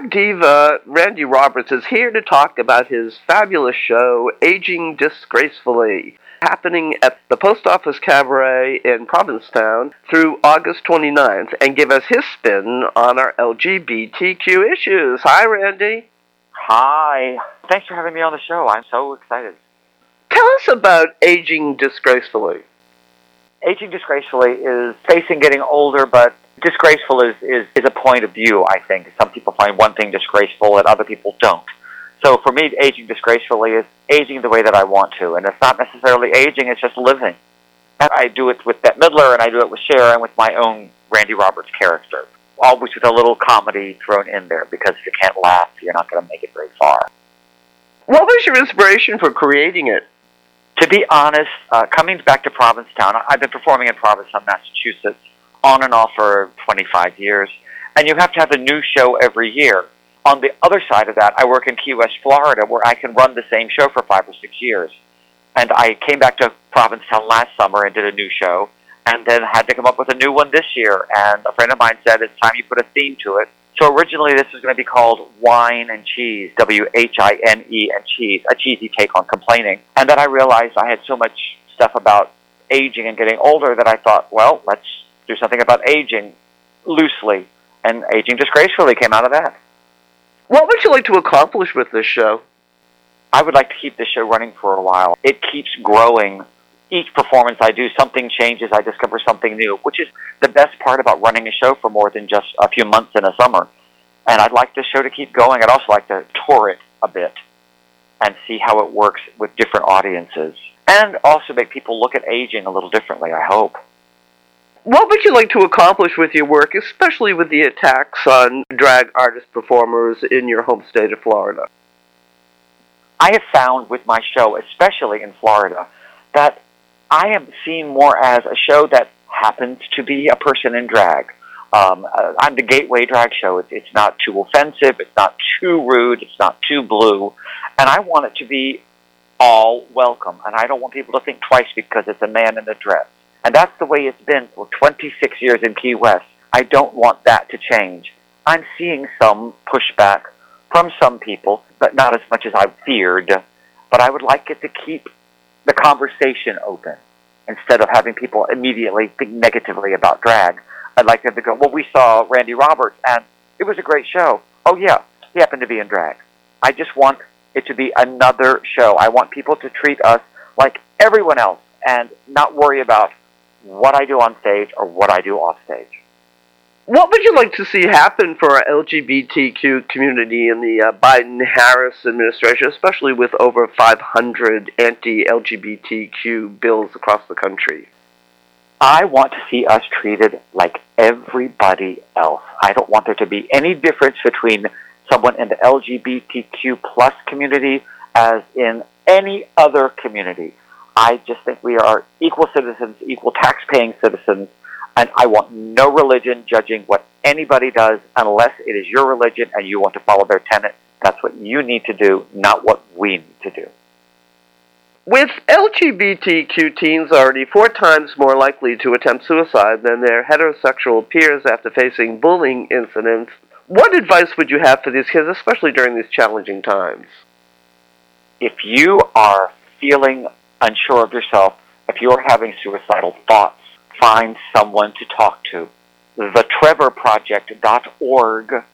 Drag diva Randy Roberts is here to talk about his fabulous show, Aging Disgracefully, happening at the Post Office Cabaret in Provincetown through August 29th, and give us his spin on our LGBTQ issues. Hi, Randy. Hi. Thanks for having me on the show. I'm so excited. Tell us about Aging Disgracefully. Aging disgracefully is facing getting older, but disgraceful is, is, is a point of view, I think. Some people find one thing disgraceful and other people don't. So for me, aging disgracefully is aging the way that I want to. And it's not necessarily aging, it's just living. And I do it with Bette Midler and I do it with Cher and with my own Randy Roberts character. Always with a little comedy thrown in there because if you can't laugh, you're not going to make it very far. What was your inspiration for creating it? To be honest, uh, coming back to Provincetown, I've been performing in Provincetown, Massachusetts on and off for 25 years, and you have to have a new show every year. On the other side of that, I work in Key West, Florida, where I can run the same show for five or six years. And I came back to Provincetown last summer and did a new show, and then had to come up with a new one this year. And a friend of mine said it's time you put a theme to it. So originally this was going to be called Wine and Cheese, W-H-I-N-E and Cheese, a cheesy take on complaining. And then I realized I had so much stuff about aging and getting older that I thought, well, let's do something about aging loosely. And Aging Disgracefully came out of that. What would you like to accomplish with this show? I would like to keep this show running for a while. It keeps growing. Each performance I do, something changes. I discover something new, which is the best part about running a show for more than just a few months in a summer. And I'd like this show to keep going. I'd also like to tour it a bit and see how it works with different audiences. And also make people look at aging a little differently, I hope. What would you like to accomplish with your work, especially with the attacks on drag artist performers in your home state of Florida? I have found with my show, especially in Florida, that I am seen more as a show that happens to be a person in drag. Um, uh, I'm the gateway drag show. It's, it's not too offensive. It's not too rude. It's not too blue. And I want it to be all welcome. And I don't want people to think twice because it's a man in a dress. And that's the way it's been for 26 years in Key West. I don't want that to change. I'm seeing some pushback from some people, but not as much as I feared. But I would like it to keep the conversation open instead of having people immediately think negatively about drag. I'd like them to go, well, we saw Randy Roberts and it was a great show. Oh, yeah, he happened to be in drag. I just want it to be another show. I want people to treat us like everyone else and not worry about what I do on stage or what I do off stage. What would you like to see happen for our LGBTQ community in the uh, Biden Harris administration, especially with over 500 anti LGBTQ bills across the country? I want to see us treated like everybody else. I don't want there to be any difference between someone in the LGBTQ plus community as in any other community. I just think we are equal citizens, equal tax-paying citizens, and I want no religion judging what anybody does unless it is your religion and you want to follow their tenet. That's what you need to do, not what we need to do. With LGBTQ teens already four times more likely to attempt suicide than their heterosexual peers after facing bullying incidents, what advice would you have for these kids, especially during these challenging times? If you are feeling unsure of yourself, if you're having suicidal thoughts, find someone to talk to. The TrevorProject.org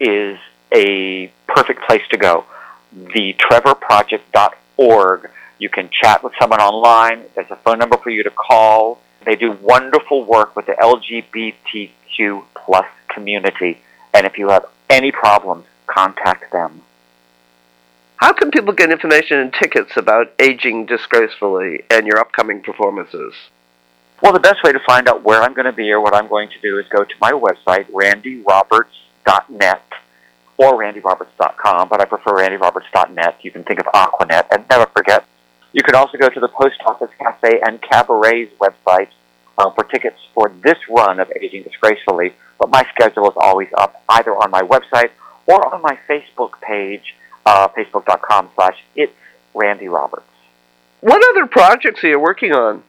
is a perfect place to go. The TrevorProject.org. You can chat with someone online. There's a phone number for you to call. They do wonderful work with the LGBTQ plus community. And if you have any problems, contact them. How can people get information and tickets about Aging Disgracefully and your upcoming performances? Well, the best way to find out where I'm going to be or what I'm going to do is go to my website, randyroberts.net or randyroberts.com, but I prefer randyroberts.net. You can think of Aquanet and never forget. You can also go to the Post Office Cafe and Cabaret's website uh, for tickets for this run of Aging Disgracefully, but my schedule is always up either on my website or on my Facebook page uh, facebook.com slash it's Randy Roberts. What other projects are you working on?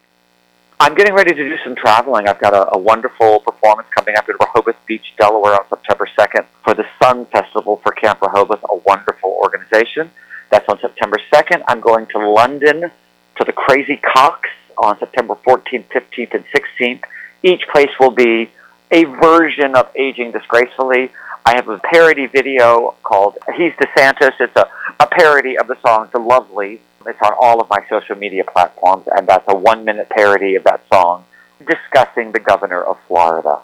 I'm getting ready to do some traveling. I've got a, a wonderful performance coming up in Rehoboth Beach, Delaware on September 2nd for the Sun Festival for Camp Rehoboth, a wonderful organization. That's on September 2nd. I'm going to London to the Crazy Coqs on September 14th, 15th, and 16th. Each place will be a version of Aging Disgracefully. I have a parody video called He's DeSantis. It's a, a parody of the song The Lovely it's on all of my social media platforms, and that's a one minute parody of that song discussing the governor of Florida.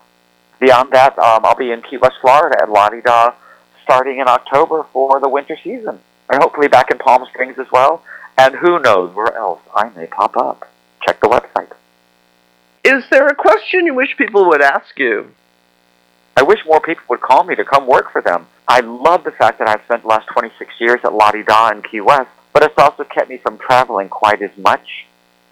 Beyond that, um, I'll be in Key West, Florida at Di Da starting in October for the winter season, and hopefully back in Palm Springs as well. And who knows where else I may pop up. Check the website. Is there a question you wish people would ask you? I wish more people would call me to come work for them. I love the fact that I've spent the last 26 years at La Da in Key West but it's also kept me from traveling quite as much.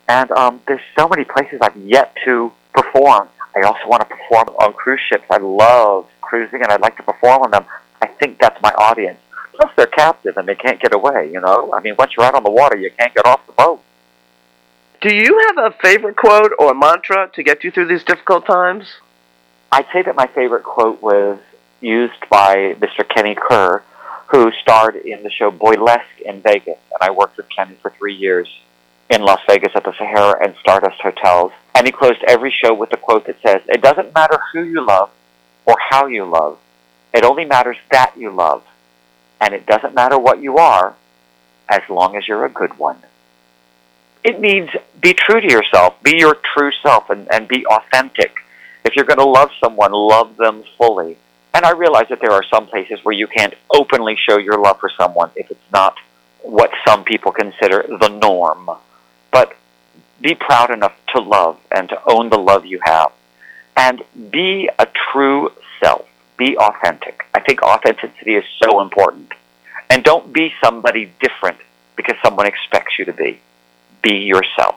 And um, there's so many places I've yet to perform. I also want to perform on cruise ships. I love cruising, and I'd like to perform on them. I think that's my audience. Plus, they're captive and they can't get away. You know, I mean, once you're out on the water, you can't get off the boat. Do you have a favorite quote or mantra to get you through these difficult times? I'd say that my favorite quote was used by Mr. Kenny Kerr, who starred in the show Boylesque in Vegas. And I worked with Kenny for three years in Las Vegas at the Sahara and Stardust Hotels. And he closed every show with a quote that says, It doesn't matter who you love or how you love. It only matters that you love. And it doesn't matter what you are as long as you're a good one. It means be true to yourself, be your true self, and, and be authentic. If you're going to love someone, love them fully. And I realize that there are some places where you can't openly show your love for someone if it's not what some people consider the norm. But be proud enough to love and to own the love you have. And be a true self. Be authentic. I think authenticity is so important. And don't be somebody different because someone expects you to be. Be yourself.